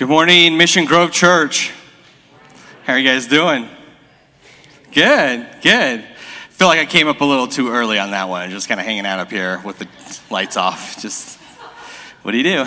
Good morning, Mission Grove Church. How are you guys doing? Good, good. Feel like I came up a little too early on that one. Just kind of hanging out up here with the lights off. Just, what do you do?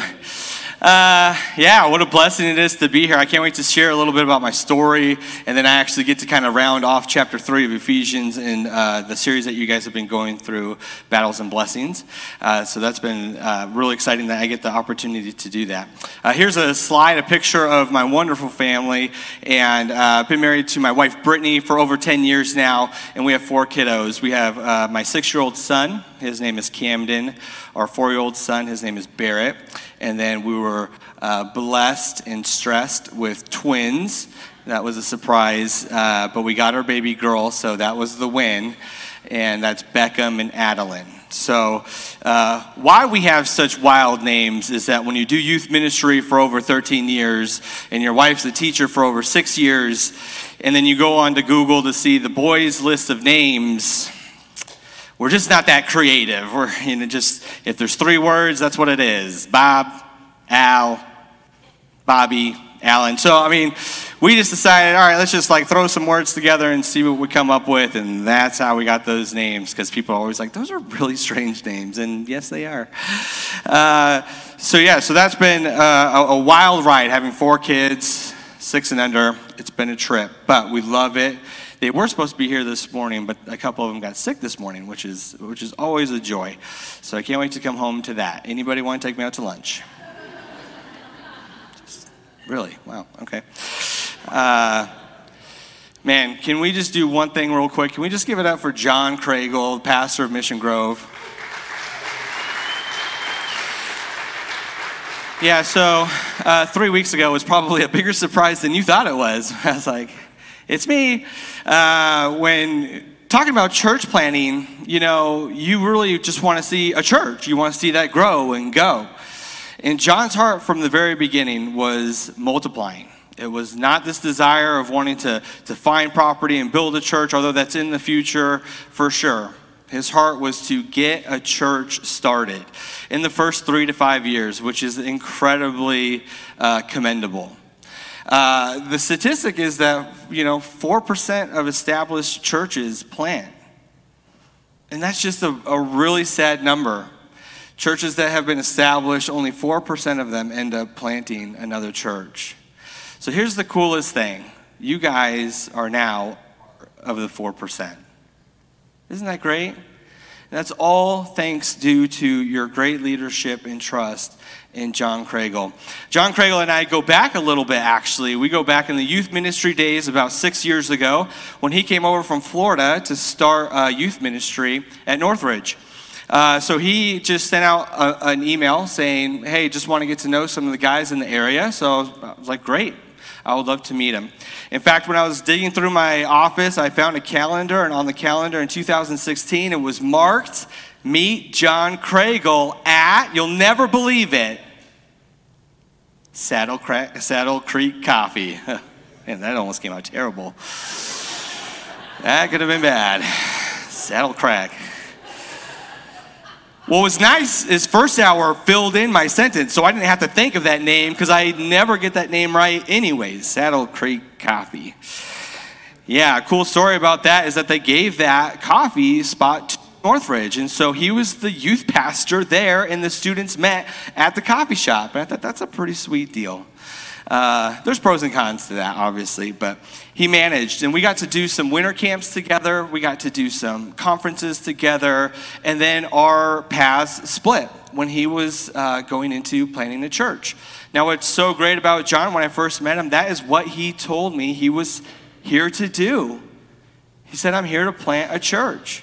Uh, yeah, what a blessing it is to be here. I can't wait to share a little bit about my story, and then I actually get to kind of round off chapter three of Ephesians in uh, the series that you guys have been going through, Battles and Blessings. Uh, so that's been uh, really exciting that I get the opportunity to do that. Uh, here's a slide, a picture of my wonderful family, and uh, I've been married to my wife Brittany for over 10 years now, and we have four kiddos. We have my six-year-old son, his name is Camden. Our four-year-old son, his name is Barrett and then we were uh, blessed and stressed with twins. That was a surprise, uh, but we got our baby girl, so that was the win, and that's Beckham and Adeline. So, uh, why we have such wild names is that when you do youth ministry for over 13 years, and your wife's a teacher for over six years, and then you go on to Google to see the boys' list of names, we're just not that creative. We're, you know, just, if there's three words, that's what it is Bob, Al, Bobby, Alan. So, I mean, we just decided, all right, let's just like throw some words together and see what we come up with. And that's how we got those names because people are always like, those are really strange names. And yes, they are. Uh, so, yeah, so that's been uh, a, a wild ride having four kids, six and under. It's been a trip, but we love it. They were supposed to be here this morning, but a couple of them got sick this morning, which is, which is always a joy. So I can't wait to come home to that. Anybody want to take me out to lunch? Just, really? Wow, okay. Uh, man, can we just do one thing real quick? Can we just give it up for John Craigle, pastor of Mission Grove? Yeah, so uh, three weeks ago was probably a bigger surprise than you thought it was. I was like, it's me. Uh, when talking about church planting, you know, you really just want to see a church. You want to see that grow and go. And John's heart from the very beginning was multiplying. It was not this desire of wanting to, to find property and build a church, although that's in the future for sure. His heart was to get a church started in the first three to five years, which is incredibly uh, commendable. Uh, the statistic is that, you know, 4% of established churches plant. And that's just a, a really sad number. Churches that have been established, only 4% of them end up planting another church. So here's the coolest thing you guys are now of the 4%. Isn't that great? that's all thanks due to your great leadership and trust in John Craigle. John Craigle and I go back a little bit, actually. We go back in the youth ministry days about six years ago when he came over from Florida to start youth ministry at Northridge. Uh, so he just sent out a, an email saying, Hey, just want to get to know some of the guys in the area. So I was like, Great. I would love to meet him. In fact, when I was digging through my office, I found a calendar, and on the calendar in 2016, it was marked Meet John Craigle at, you'll never believe it, Saddle, Cra- Saddle Creek Coffee. Man, that almost came out terrible. That could have been bad. Saddle Crack. What was nice is first hour filled in my sentence, so I didn't have to think of that name because I never get that name right anyways. Saddle Creek Coffee. Yeah, cool story about that is that they gave that coffee spot Northridge, and so he was the youth pastor there, and the students met at the coffee shop. And I thought that's a pretty sweet deal. Uh, there's pros and cons to that, obviously, but he managed. And we got to do some winter camps together. We got to do some conferences together. And then our paths split when he was uh, going into planning a church. Now, what's so great about John when I first met him, that is what he told me he was here to do. He said, I'm here to plant a church.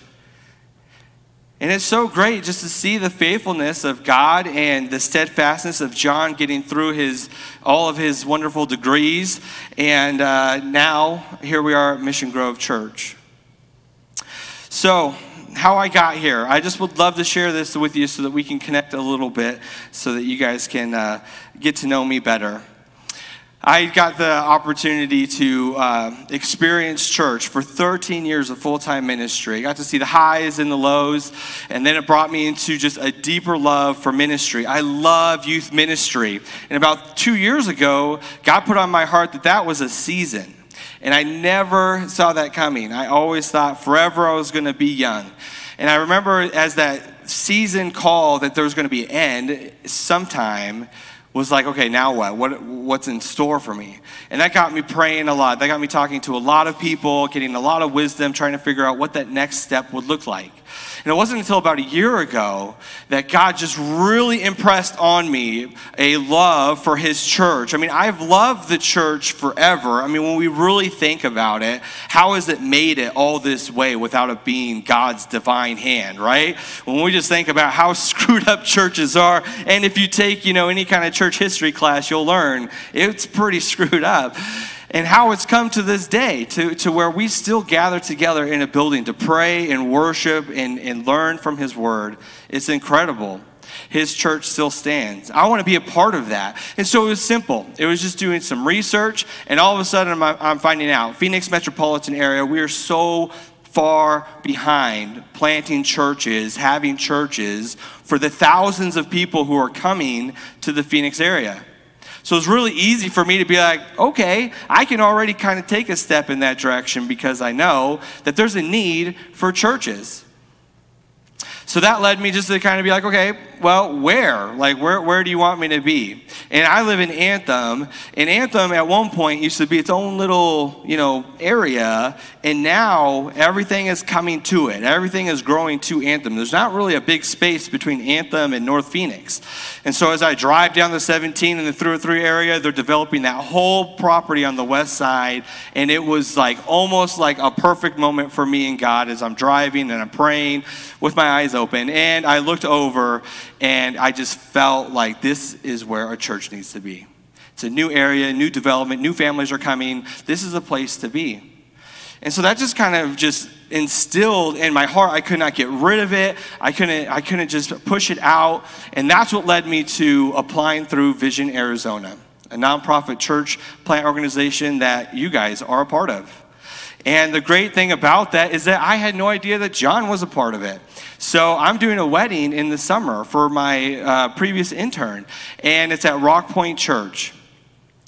And it's so great just to see the faithfulness of God and the steadfastness of John getting through his all of his wonderful degrees. And uh, now here we are at Mission Grove Church. So, how I got here, I just would love to share this with you so that we can connect a little bit, so that you guys can uh, get to know me better. I got the opportunity to uh, experience church for 13 years of full time ministry. I got to see the highs and the lows, and then it brought me into just a deeper love for ministry. I love youth ministry. And about two years ago, God put on my heart that that was a season. And I never saw that coming. I always thought forever I was going to be young. And I remember as that season called that there was going to be an end sometime was like, okay, now what? what? What's in store for me? And that got me praying a lot. That got me talking to a lot of people, getting a lot of wisdom, trying to figure out what that next step would look like. And it wasn't until about a year ago that God just really impressed on me a love for His church. I mean, I've loved the church forever. I mean, when we really think about it, how has it made it all this way without it being God's divine hand, right? When we just think about how screwed up churches are, and if you take, you know, any kind of church history class, you'll learn it's pretty screwed up and how it's come to this day to, to where we still gather together in a building to pray and worship and, and learn from His Word. It's incredible. His church still stands. I want to be a part of that. And so it was simple. It was just doing some research, and all of a sudden I'm, I'm finding out Phoenix metropolitan area, we are so far behind planting churches, having churches for the thousands of people who are coming to the Phoenix area. So it's really easy for me to be like, okay, I can already kind of take a step in that direction because I know that there's a need for churches. So that led me just to kind of be like, okay, well, where? Like, where, where do you want me to be? And I live in Anthem, and Anthem at one point used to be its own little, you know, area, and now everything is coming to it. Everything is growing to Anthem. There's not really a big space between Anthem and North Phoenix. And so as I drive down the 17 and the 303 area, they're developing that whole property on the west side, and it was like almost like a perfect moment for me and God as I'm driving and I'm praying with my eyes open. And I looked over and I just felt like this is where a church needs to be. It's a new area, new development, new families are coming. This is a place to be. And so that just kind of just instilled in my heart. I could not get rid of it. I couldn't, I couldn't just push it out. And that's what led me to applying through Vision Arizona, a nonprofit church plant organization that you guys are a part of. And the great thing about that is that I had no idea that John was a part of it. So I'm doing a wedding in the summer for my uh, previous intern, and it's at Rock Point Church.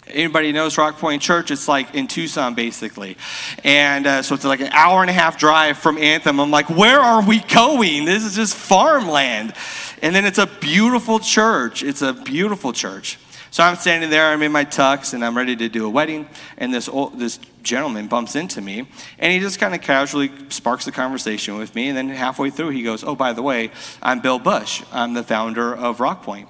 Anybody knows Rock Point Church? It's like in Tucson, basically. And uh, so it's like an hour and a half drive from Anthem. I'm like, where are we going? This is just farmland. And then it's a beautiful church. It's a beautiful church. So I'm standing there, I'm in my tux, and I'm ready to do a wedding. And this, old, this gentleman bumps into me, and he just kind of casually sparks the conversation with me. And then halfway through, he goes, Oh, by the way, I'm Bill Bush. I'm the founder of Rock Point.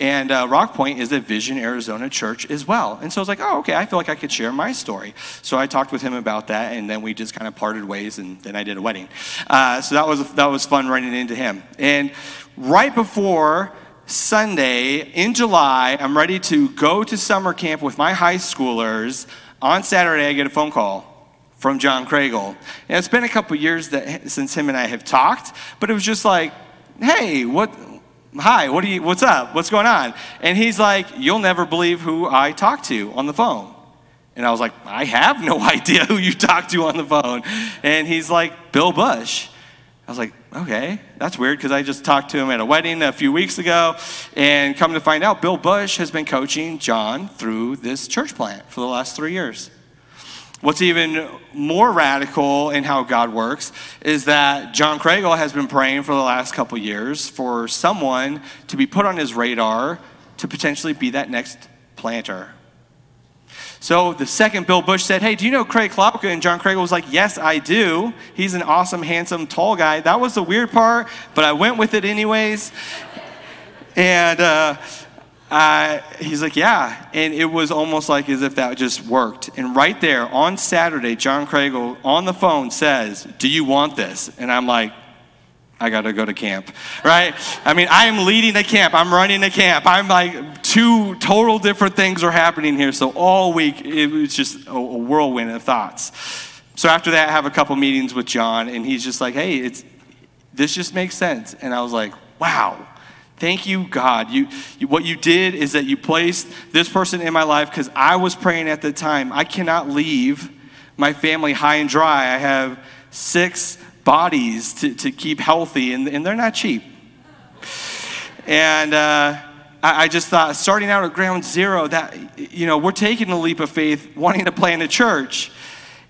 And uh, Rock Point is a Vision Arizona church as well. And so I was like, oh, okay, I feel like I could share my story. So I talked with him about that, and then we just kind of parted ways, and then I did a wedding. Uh, so that was, that was fun running into him. And right before Sunday in July, I'm ready to go to summer camp with my high schoolers. On Saturday, I get a phone call from John Craigle. And it's been a couple years that, since him and I have talked, but it was just like, hey, what, hi, what do you, what's up? What's going on? And he's like, you'll never believe who I talked to on the phone. And I was like, I have no idea who you talked to on the phone. And he's like, Bill Bush. I was like, okay, that's weird because I just talked to him at a wedding a few weeks ago. And come to find out, Bill Bush has been coaching John through this church plant for the last three years. What's even more radical in how God works is that John Craigle has been praying for the last couple years for someone to be put on his radar to potentially be that next planter so the second Bill Bush said, Hey, do you know Craig Klopka? And John Craig was like, Yes, I do. He's an awesome, handsome, tall guy. That was the weird part, but I went with it anyways. And uh, I, he's like, Yeah. And it was almost like as if that just worked. And right there on Saturday, John Craig on the phone says, Do you want this? And I'm like, I got to go to camp, right? I mean, I am leading a camp. I'm running a camp. I'm like, two total different things are happening here. So all week, it was just a whirlwind of thoughts. So after that, I have a couple meetings with John, and he's just like, hey, it's, this just makes sense. And I was like, wow, Thank you, God. You, you, what you did is that you placed this person in my life because I was praying at the time. I cannot leave my family high and dry. I have six bodies to, to keep healthy, and, and they're not cheap. And uh, I, I just thought, starting out at ground zero, that, you know, we're taking a leap of faith, wanting to plant a church,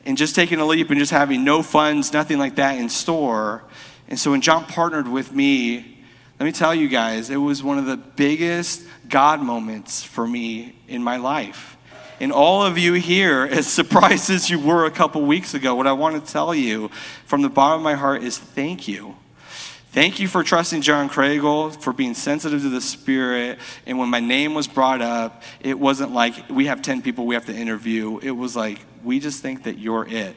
and just taking a leap and just having no funds, nothing like that in store. And so when John partnered with me, let me tell you guys, it was one of the biggest God moments for me in my life. And all of you here, as surprised as you were a couple weeks ago, what I want to tell you from the bottom of my heart is thank you. Thank you for trusting John Craigle, for being sensitive to the Spirit. And when my name was brought up, it wasn't like we have 10 people we have to interview. It was like, we just think that you're it.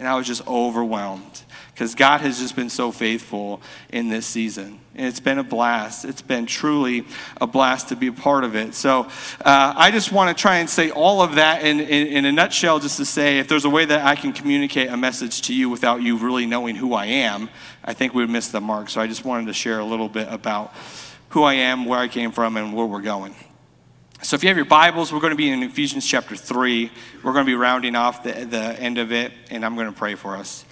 And I was just overwhelmed because God has just been so faithful in this season. And it's been a blast. It's been truly a blast to be a part of it. So uh, I just want to try and say all of that in, in, in, a nutshell, just to say if there's a way that I can communicate a message to you without you really knowing who I am, I think we would miss the mark. So I just wanted to share a little bit about who I am, where I came from, and where we're going. So, if you have your Bibles, we're going to be in Ephesians chapter 3. We're going to be rounding off the, the end of it, and I'm going to pray for us.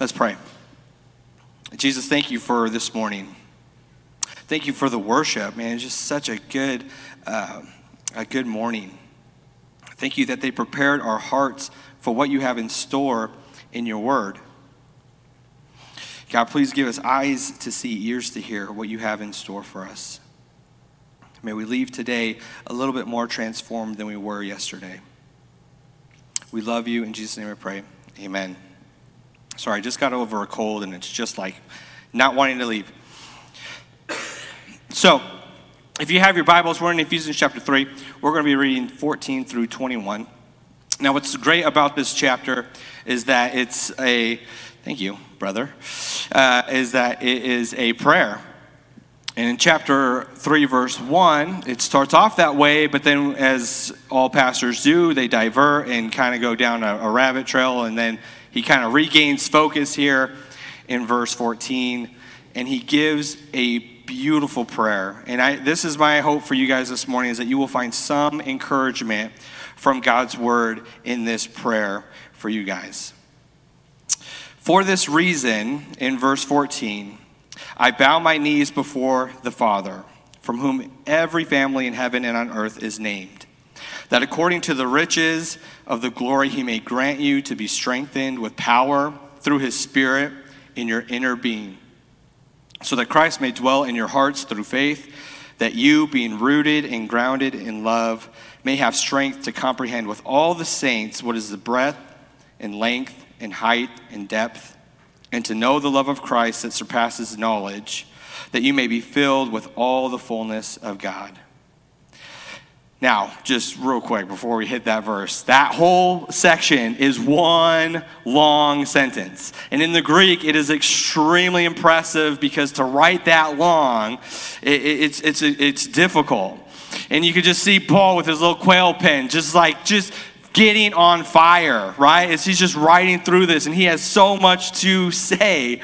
Let's pray. Jesus, thank you for this morning. Thank you for the worship, man. It's just such a good, uh, a good morning. Thank you that they prepared our hearts for what you have in store in your word. God, please give us eyes to see, ears to hear what you have in store for us. May we leave today a little bit more transformed than we were yesterday. We love you. In Jesus' name I pray. Amen. Sorry, I just got over a cold and it's just like not wanting to leave. So, if you have your Bibles, we're in Ephesians chapter 3. We're going to be reading 14 through 21. Now, what's great about this chapter is that it's a thank you, brother, uh, is that it is a prayer. And in chapter 3, verse 1, it starts off that way, but then, as all pastors do, they divert and kind of go down a, a rabbit trail, and then he kind of regains focus here in verse 14, and he gives a beautiful prayer. And I, this is my hope for you guys this morning is that you will find some encouragement from God's word in this prayer for you guys. For this reason, in verse 14, I bow my knees before the Father, from whom every family in heaven and on earth is named, that according to the riches of the glory he may grant you to be strengthened with power through his Spirit in your inner being, so that Christ may dwell in your hearts through faith, that you, being rooted and grounded in love, may have strength to comprehend with all the saints what is the breadth and length in height and depth, and to know the love of Christ that surpasses knowledge, that you may be filled with all the fullness of God. Now, just real quick before we hit that verse, that whole section is one long sentence. And in the Greek, it is extremely impressive because to write that long, it, it's, it's, it's difficult. And you could just see Paul with his little quail pen, just like, just getting on fire, right? As he's just writing through this and he has so much to say.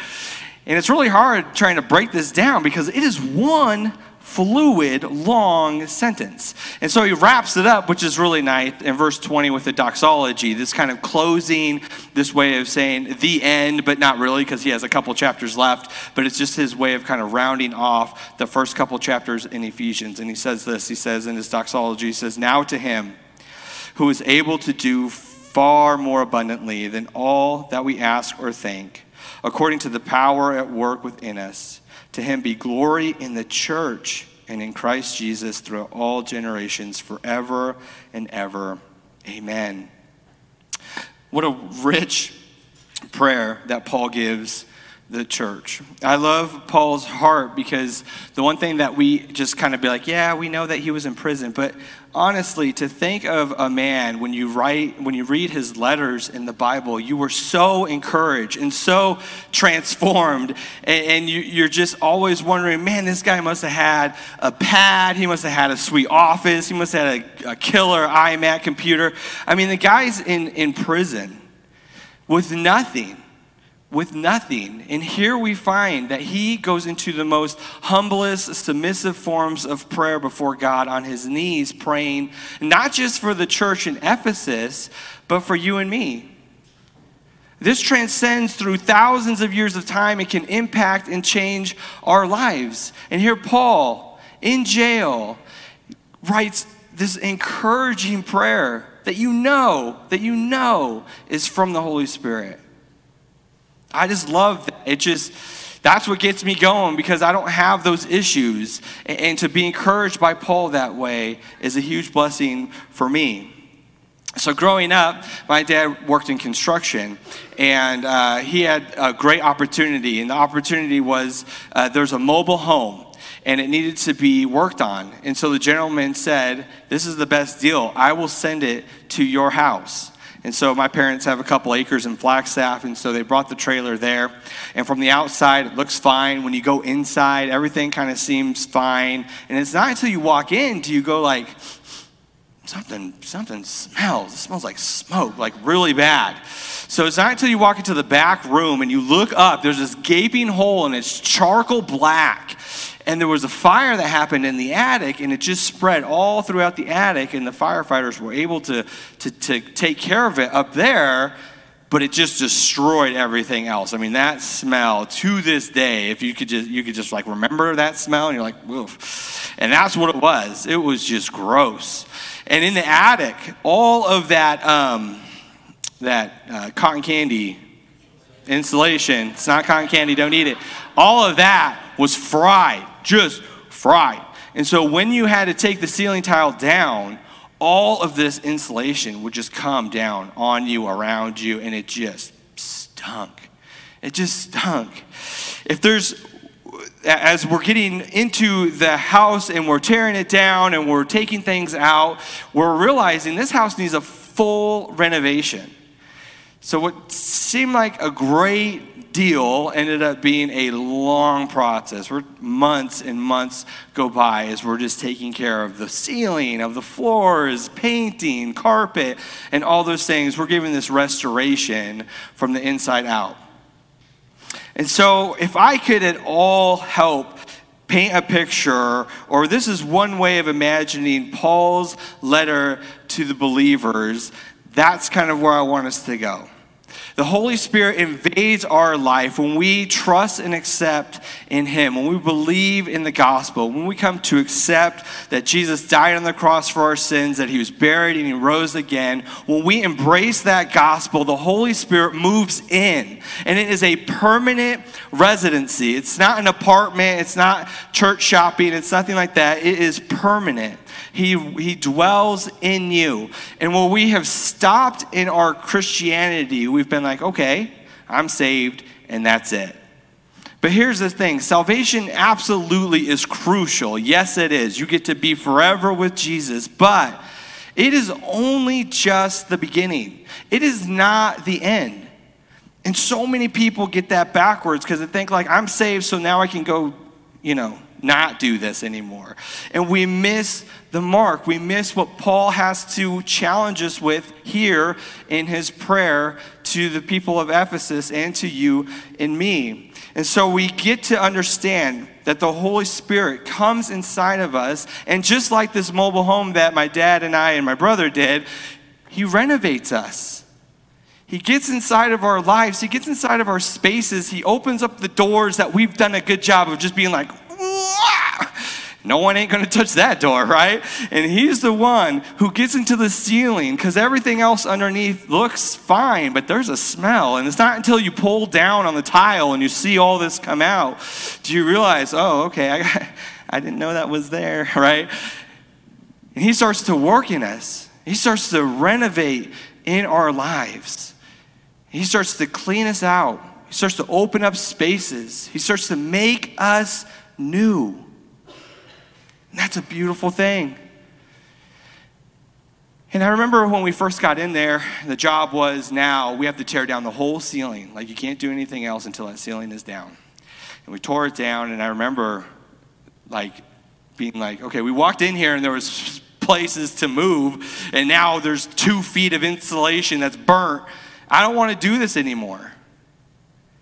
And it's really hard trying to break this down because it is one fluid, long sentence. And so he wraps it up, which is really nice, in verse 20 with the doxology, this kind of closing, this way of saying the end, but not really because he has a couple chapters left, but it's just his way of kind of rounding off the first couple chapters in Ephesians. And he says this he says in his doxology, he says, Now to him who is able to do far more abundantly than all that we ask or think, according to the power at work within us. To him be glory in the church and in Christ Jesus throughout all generations, forever and ever. Amen. What a rich prayer that Paul gives the church. I love Paul's heart because the one thing that we just kind of be like, yeah, we know that he was in prison, but honestly, to think of a man when you write, when you read his letters in the Bible, you were so encouraged and so transformed, and, and you, are just always wondering, man, this guy must have had a pad, he must have had a sweet office, he must have had a, a killer iMac computer. I mean, the guy's in, in prison with nothing with nothing. And here we find that he goes into the most humblest, submissive forms of prayer before God on his knees, praying not just for the church in Ephesus, but for you and me. This transcends through thousands of years of time. It can impact and change our lives. And here, Paul, in jail, writes this encouraging prayer that you know, that you know is from the Holy Spirit. I just love that. It just, that's what gets me going because I don't have those issues. And, to be encouraged by Paul that way is a huge blessing for me. So, growing up, my dad worked in construction, and uh, he had a great opportunity. And the opportunity was uh, there's a mobile home, and it needed to be worked on. And so the gentleman said, This is the best deal. I will send it to your house. And so my parents have a couple acres in Flagstaff, and so they brought the trailer there. And from the outside, it looks fine. When you go inside, everything kind of seems fine. And it's not until you walk in do you go like, something something smells. It smells like smoke, like really bad. So it's not until you walk into the back room and you look up, there's this gaping hole and it's charcoal black. And there was a fire that happened in the attic, and it just spread all throughout the attic, and the firefighters were able to, to, to take care of it up there but it just destroyed everything else. I mean, that smell to this day, if you could just you could just like remember that smell, and you're like, woof. And that's what it was. It was just gross. And in the attic, all of that, um, that uh, cotton candy insulation, it's not cotton candy, don't eat it. All of that was fried, just fried. And so when you had to take the ceiling tile down, all of this insulation would just come down on you, around you, and it just stunk. It just stunk. If there's as we're getting into the house and we're tearing it down and we're taking things out, we're realizing this house needs a full renovation. So, what seemed like a great deal ended up being a long process. We're months and months go by as we're just taking care of the ceiling, of the floors, painting, carpet, and all those things. We're giving this restoration from the inside out. And so, if I could at all help paint a picture, or this is one way of imagining Paul's letter to the believers, that's kind of where I want us to go. The Holy Spirit invades our life when we trust and accept in Him, when we believe in the gospel, when we come to accept that Jesus died on the cross for our sins, that He was buried and He rose again. When we embrace that gospel, the Holy Spirit moves in, and it is a permanent residency. It's not an apartment, it's not church shopping, it's nothing like that. It is permanent. He, he dwells in you. And when we have stopped in our Christianity, we've been like, okay, I'm saved, and that's it. But here's the thing salvation absolutely is crucial. Yes, it is. You get to be forever with Jesus, but it is only just the beginning, it is not the end. And so many people get that backwards because they think, like, I'm saved, so now I can go, you know, not do this anymore. And we miss the mark. We miss what Paul has to challenge us with here in his prayer to the people of Ephesus and to you and me. And so we get to understand that the Holy Spirit comes inside of us. And just like this mobile home that my dad and I and my brother did, he renovates us. He gets inside of our lives, he gets inside of our spaces, he opens up the doors that we've done a good job of just being like, no one ain't gonna touch that door, right? And he's the one who gets into the ceiling because everything else underneath looks fine, but there's a smell. And it's not until you pull down on the tile and you see all this come out do you realize, oh, okay, I, I didn't know that was there, right? And he starts to work in us, he starts to renovate in our lives. He starts to clean us out. He starts to open up spaces. He starts to make us new. And that's a beautiful thing. And I remember when we first got in there, the job was now we have to tear down the whole ceiling. Like you can't do anything else until that ceiling is down. And we tore it down, and I remember like being like, okay, we walked in here and there was places to move, and now there's two feet of insulation that's burnt. I don't want to do this anymore.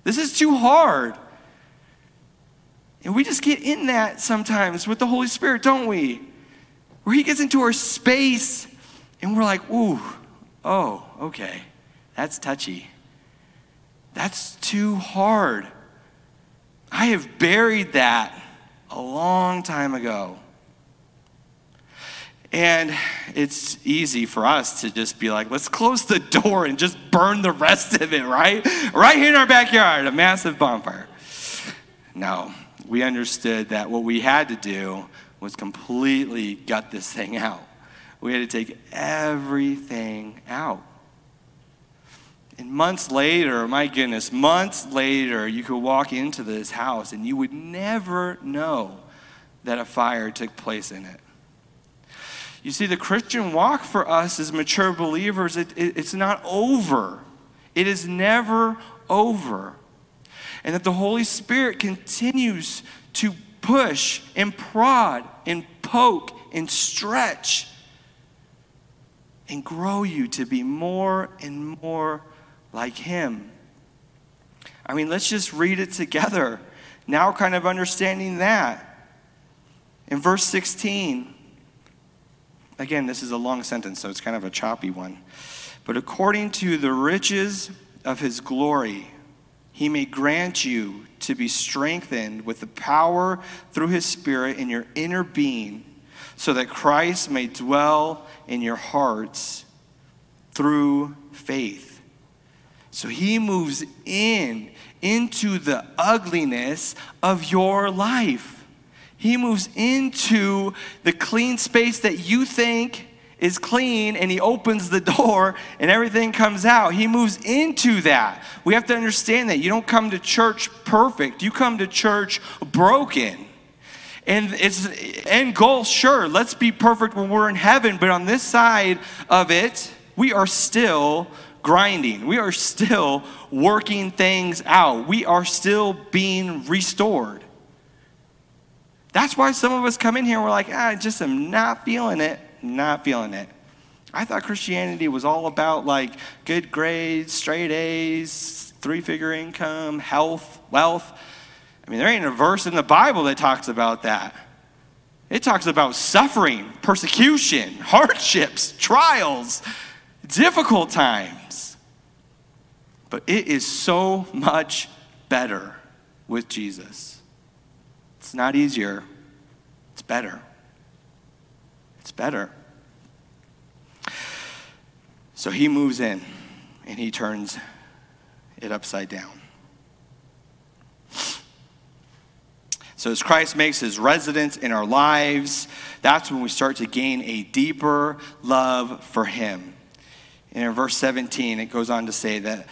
This is too hard. And we just get in that sometimes with the Holy Spirit, don't we? Where He gets into our space and we're like, ooh, oh, okay, that's touchy. That's too hard. I have buried that a long time ago. And it's easy for us to just be like, let's close the door and just burn the rest of it, right? Right here in our backyard, a massive bonfire. No, we understood that what we had to do was completely gut this thing out. We had to take everything out. And months later, my goodness, months later, you could walk into this house and you would never know that a fire took place in it. You see, the Christian walk for us as mature believers, it, it, it's not over. It is never over. And that the Holy Spirit continues to push and prod and poke and stretch and grow you to be more and more like Him. I mean, let's just read it together. Now, kind of understanding that. In verse 16, Again, this is a long sentence, so it's kind of a choppy one. But according to the riches of his glory, he may grant you to be strengthened with the power through his Spirit in your inner being, so that Christ may dwell in your hearts through faith. So he moves in into the ugliness of your life. He moves into the clean space that you think is clean and he opens the door and everything comes out. He moves into that. We have to understand that. You don't come to church perfect, you come to church broken. And it's end goal, sure, let's be perfect when we're in heaven, but on this side of it, we are still grinding. We are still working things out. We are still being restored. That's why some of us come in here and we're like, ah, I just am not feeling it, not feeling it. I thought Christianity was all about like good grades, straight A's, three figure income, health, wealth. I mean, there ain't a verse in the Bible that talks about that. It talks about suffering, persecution, hardships, trials, difficult times. But it is so much better with Jesus. It's not easier, it's better. Better. So he moves in and he turns it upside down. So, as Christ makes his residence in our lives, that's when we start to gain a deeper love for him. And in verse 17, it goes on to say that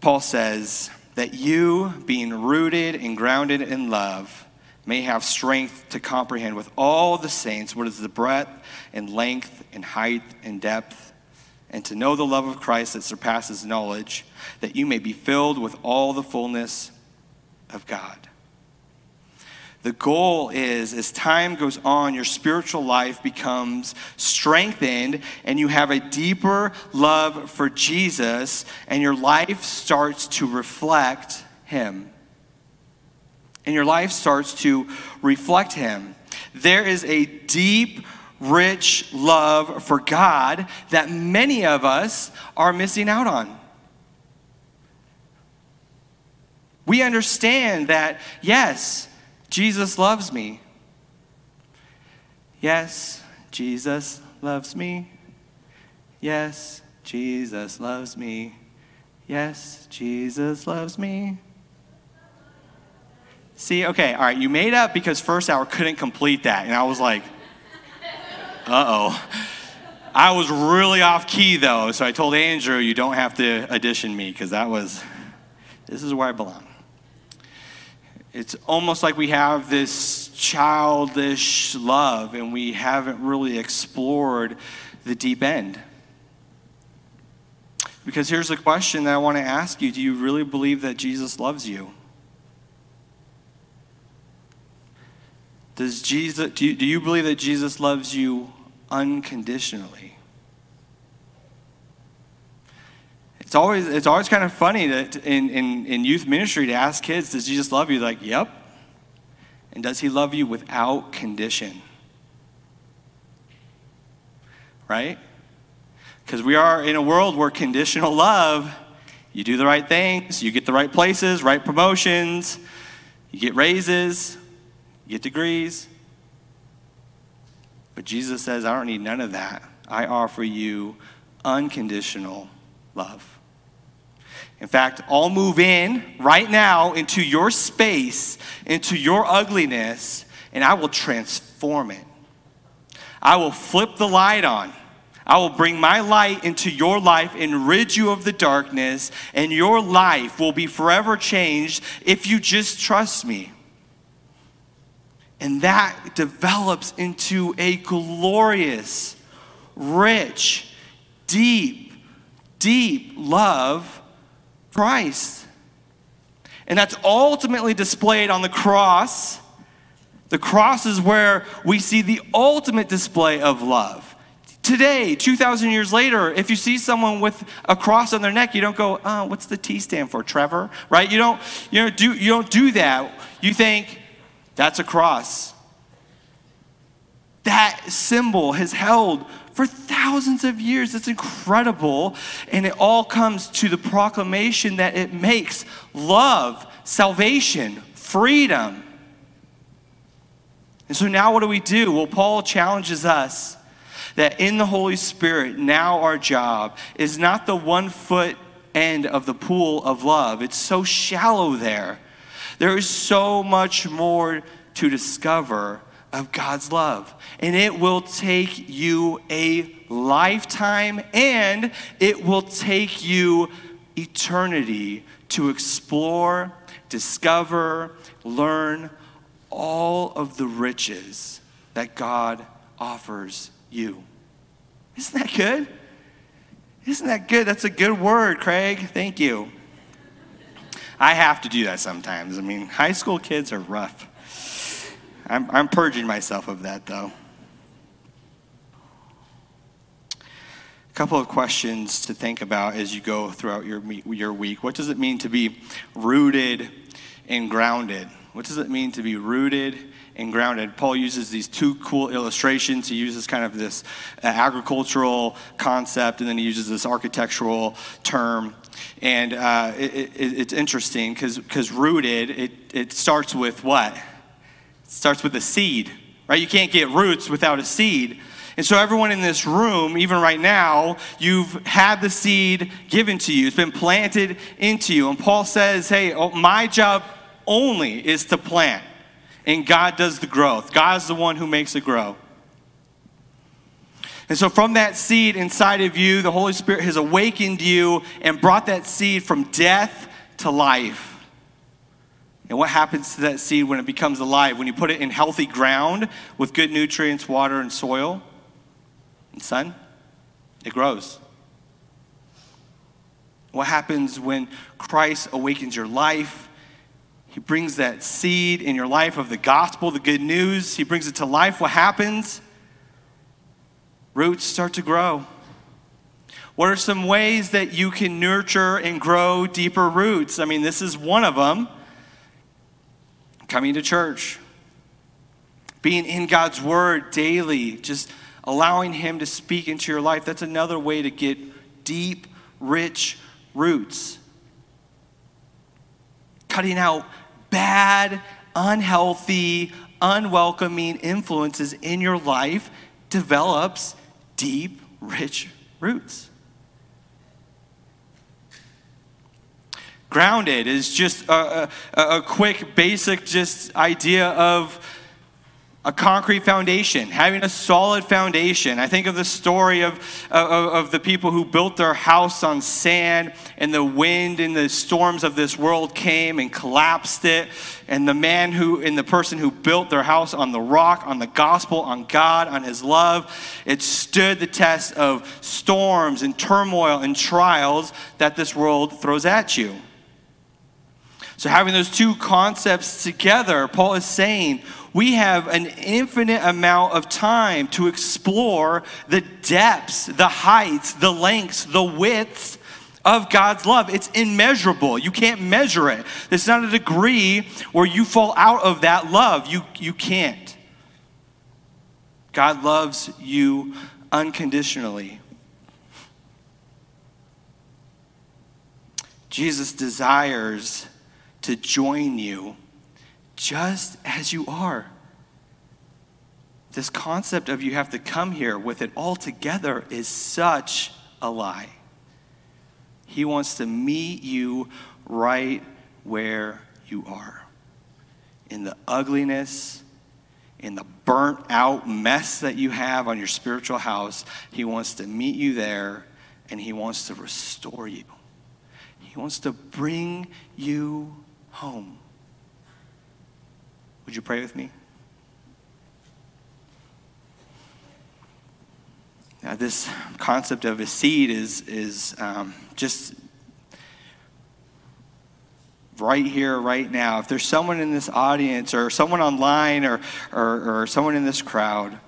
Paul says that you, being rooted and grounded in love, may have strength to comprehend with all the saints what is the breadth and length and height and depth, and to know the love of Christ that surpasses knowledge, that you may be filled with all the fullness of God. The goal is, as time goes on, your spiritual life becomes strengthened and you have a deeper love for Jesus, and your life starts to reflect Him and your life starts to reflect Him. There is a deep, rich love for God that many of us are missing out on. We understand that, yes, Jesus loves me. Yes, Jesus loves me. Yes, Jesus loves me. Yes, Jesus loves me. See, okay, all right, you made up because first hour couldn't complete that. And I was like, uh oh. I was really off key though, so I told Andrew, you don't have to audition me because that was, this is where I belong. It's almost like we have this childish love and we haven't really explored the deep end. Because here's the question that I want to ask you Do you really believe that Jesus loves you? Does Jesus, do you, do you believe that Jesus loves you unconditionally? It's always, it's always kind of funny to, in, in, in youth ministry to ask kids, Does Jesus love you? They're like, Yep. And does he love you without condition? Right? Because we are in a world where conditional love, you do the right things, you get the right places, right promotions, you get raises, get degrees. But Jesus says, I don't need none of that. I offer you unconditional love. In fact, I'll move in right now into your space, into your ugliness, and I will transform it. I will flip the light on. I will bring my light into your life and rid you of the darkness, and your life will be forever changed if you just trust me. And that develops into a glorious, rich, deep, deep love Christ. And that's ultimately displayed on the cross. The cross is where we see the ultimate display of love. Today, 2,000 years later, if you see someone with a cross on their neck, you don't go, oh, what's the T stand for, Trevor? Right? You don't, you, don't do, you don't do that. You think, that's a cross. That symbol has held for thousands of years. It's incredible. And it all comes to the proclamation that it makes love, salvation, freedom. And so now what do we do? Well, Paul challenges us that in the Holy Spirit, now our job is not the one foot end of the pool of love. It's so shallow there. There is so much more to discover of God's love. And it will take you a lifetime and it will take you eternity to explore, discover, learn all of the riches that God offers you. Isn't that good? Isn't that good? That's a good word, Craig. Thank you. I have to do that sometimes. I mean, high school kids are rough. I'm, I'm purging myself of that, though. A couple of questions to think about as you go throughout your, your week. What does it mean to be rooted and grounded? What does it mean to be rooted and grounded? Paul uses these two cool illustrations. He uses kind of this uh, agricultural concept, and then he uses this architectural term. And uh, it, it, it's interesting because rooted, it, it starts with what? It starts with a seed, right? You can't get roots without a seed. And so, everyone in this room, even right now, you've had the seed given to you. It's been planted into you. And Paul says, Hey, oh, my job only is to plant, and God does the growth. God's the one who makes it grow. And so, from that seed inside of you, the Holy Spirit has awakened you and brought that seed from death to life. And what happens to that seed when it becomes alive? When you put it in healthy ground with good nutrients, water, and soil and sun, it grows. What happens when Christ awakens your life? He brings that seed in your life of the gospel, the good news. He brings it to life. What happens? Roots start to grow. What are some ways that you can nurture and grow deeper roots? I mean, this is one of them coming to church, being in God's Word daily, just allowing Him to speak into your life. That's another way to get deep, rich roots. Cutting out bad, unhealthy, unwelcoming influences in your life develops deep, rich roots. grounded is just a, a, a, quick, basic, just idea of a concrete foundation, having a solid foundation. I think of the story of, of, of, the people who built their house on sand, and the wind and the storms of this world came and collapsed it. And the man who, and the person who built their house on the rock, on the gospel, on God, on his love, it stood the test of storms and turmoil and trials that this world throws at you. So, having those two concepts together, Paul is saying we have an infinite amount of time to explore the depths, the heights, the lengths, the widths of God's love. It's immeasurable. You can't measure it. It's not a degree where you fall out of that love. You, you can't. God loves you unconditionally. Jesus desires to join you just as you are. This concept of you have to come here with it all together is such a lie. He wants to meet you right where you are. In the ugliness, in the burnt out mess that you have on your spiritual house, He wants to meet you there and He wants to restore you. He wants to bring you home. Would you pray with me? Now, this concept of a seed is, is um, just right here, right now. If there's someone in this audience or someone online or, or, or someone in this crowd,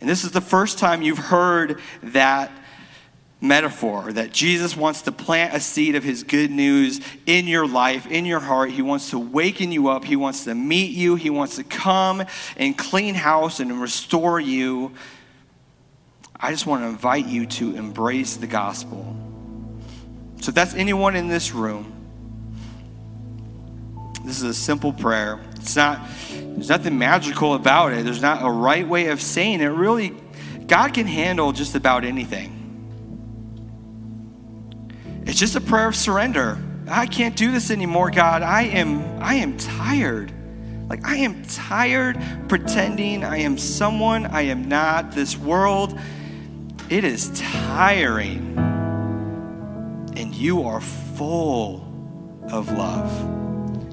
and this is the first time you've heard that metaphor that Jesus wants to plant a seed of his good news in your life, in your heart. He wants to waken you up. He wants to meet you. He wants to come and clean house and restore you. I just want to invite you to embrace the gospel. So if that's anyone in this room, this is a simple prayer. It's not there's nothing magical about it. There's not a right way of saying it. Really God can handle just about anything. It's just a prayer of surrender. I can't do this anymore, God. I am I am tired. Like I am tired pretending I am someone I am not. This world it is tiring. And you are full of love.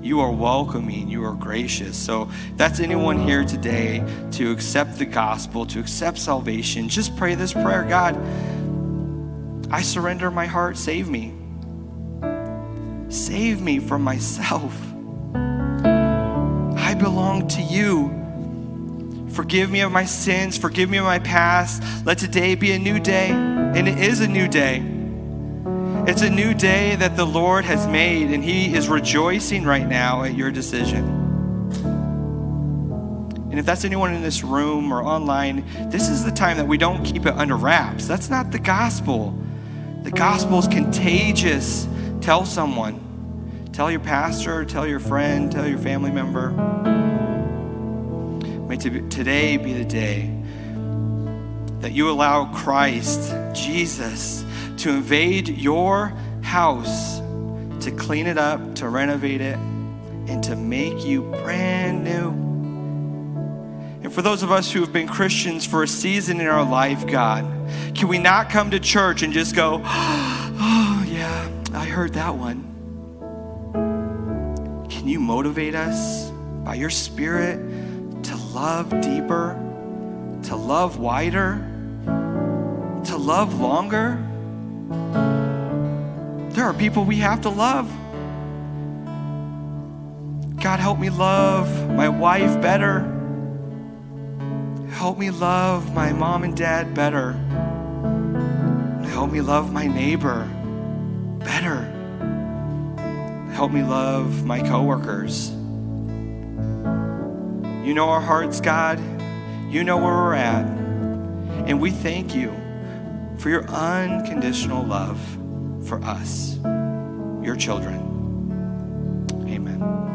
You are welcoming, you are gracious. So, that's anyone here today to accept the gospel, to accept salvation, just pray this prayer God, I surrender my heart, save me. Save me from myself. I belong to you. Forgive me of my sins. Forgive me of my past. Let today be a new day. And it is a new day. It's a new day that the Lord has made, and He is rejoicing right now at your decision. And if that's anyone in this room or online, this is the time that we don't keep it under wraps. That's not the gospel. The gospel is contagious. Tell someone. Tell your pastor, tell your friend, tell your family member. May today be the day that you allow Christ, Jesus, to invade your house, to clean it up, to renovate it, and to make you brand new. And for those of us who have been Christians for a season in our life, God, can we not come to church and just go, oh, yeah, I heard that one? Can you motivate us by your Spirit to love deeper, to love wider, to love longer? There are people we have to love. God, help me love my wife better. Help me love my mom and dad better. Help me love my neighbor better. Help me love my coworkers. You know our hearts, God. You know where we're at. And we thank you for your unconditional love for us, your children. Amen.